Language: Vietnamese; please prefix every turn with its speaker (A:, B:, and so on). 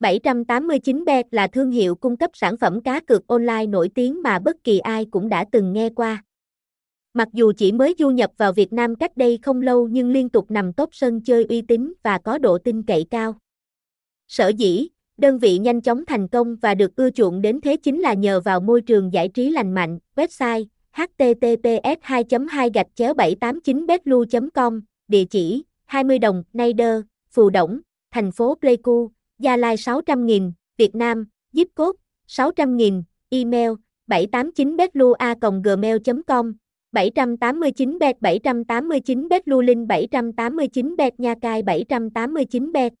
A: 789bet là thương hiệu cung cấp sản phẩm cá cược online nổi tiếng mà bất kỳ ai cũng đã từng nghe qua. Mặc dù chỉ mới du nhập vào Việt Nam cách đây không lâu nhưng liên tục nằm top sân chơi uy tín và có độ tin cậy cao. Sở dĩ, đơn vị nhanh chóng thành công và được ưa chuộng đến thế chính là nhờ vào môi trường giải trí lành mạnh, website https 2 2 789 betlu com địa chỉ 20 đồng, Naider, Phù Đổng, thành phố Pleiku, Gia Lai 600.000, Việt Nam, zip code 600.000, email 789betlua.gmail.com 789 bet 789 bet lưu 789 bet nha cai 789 bet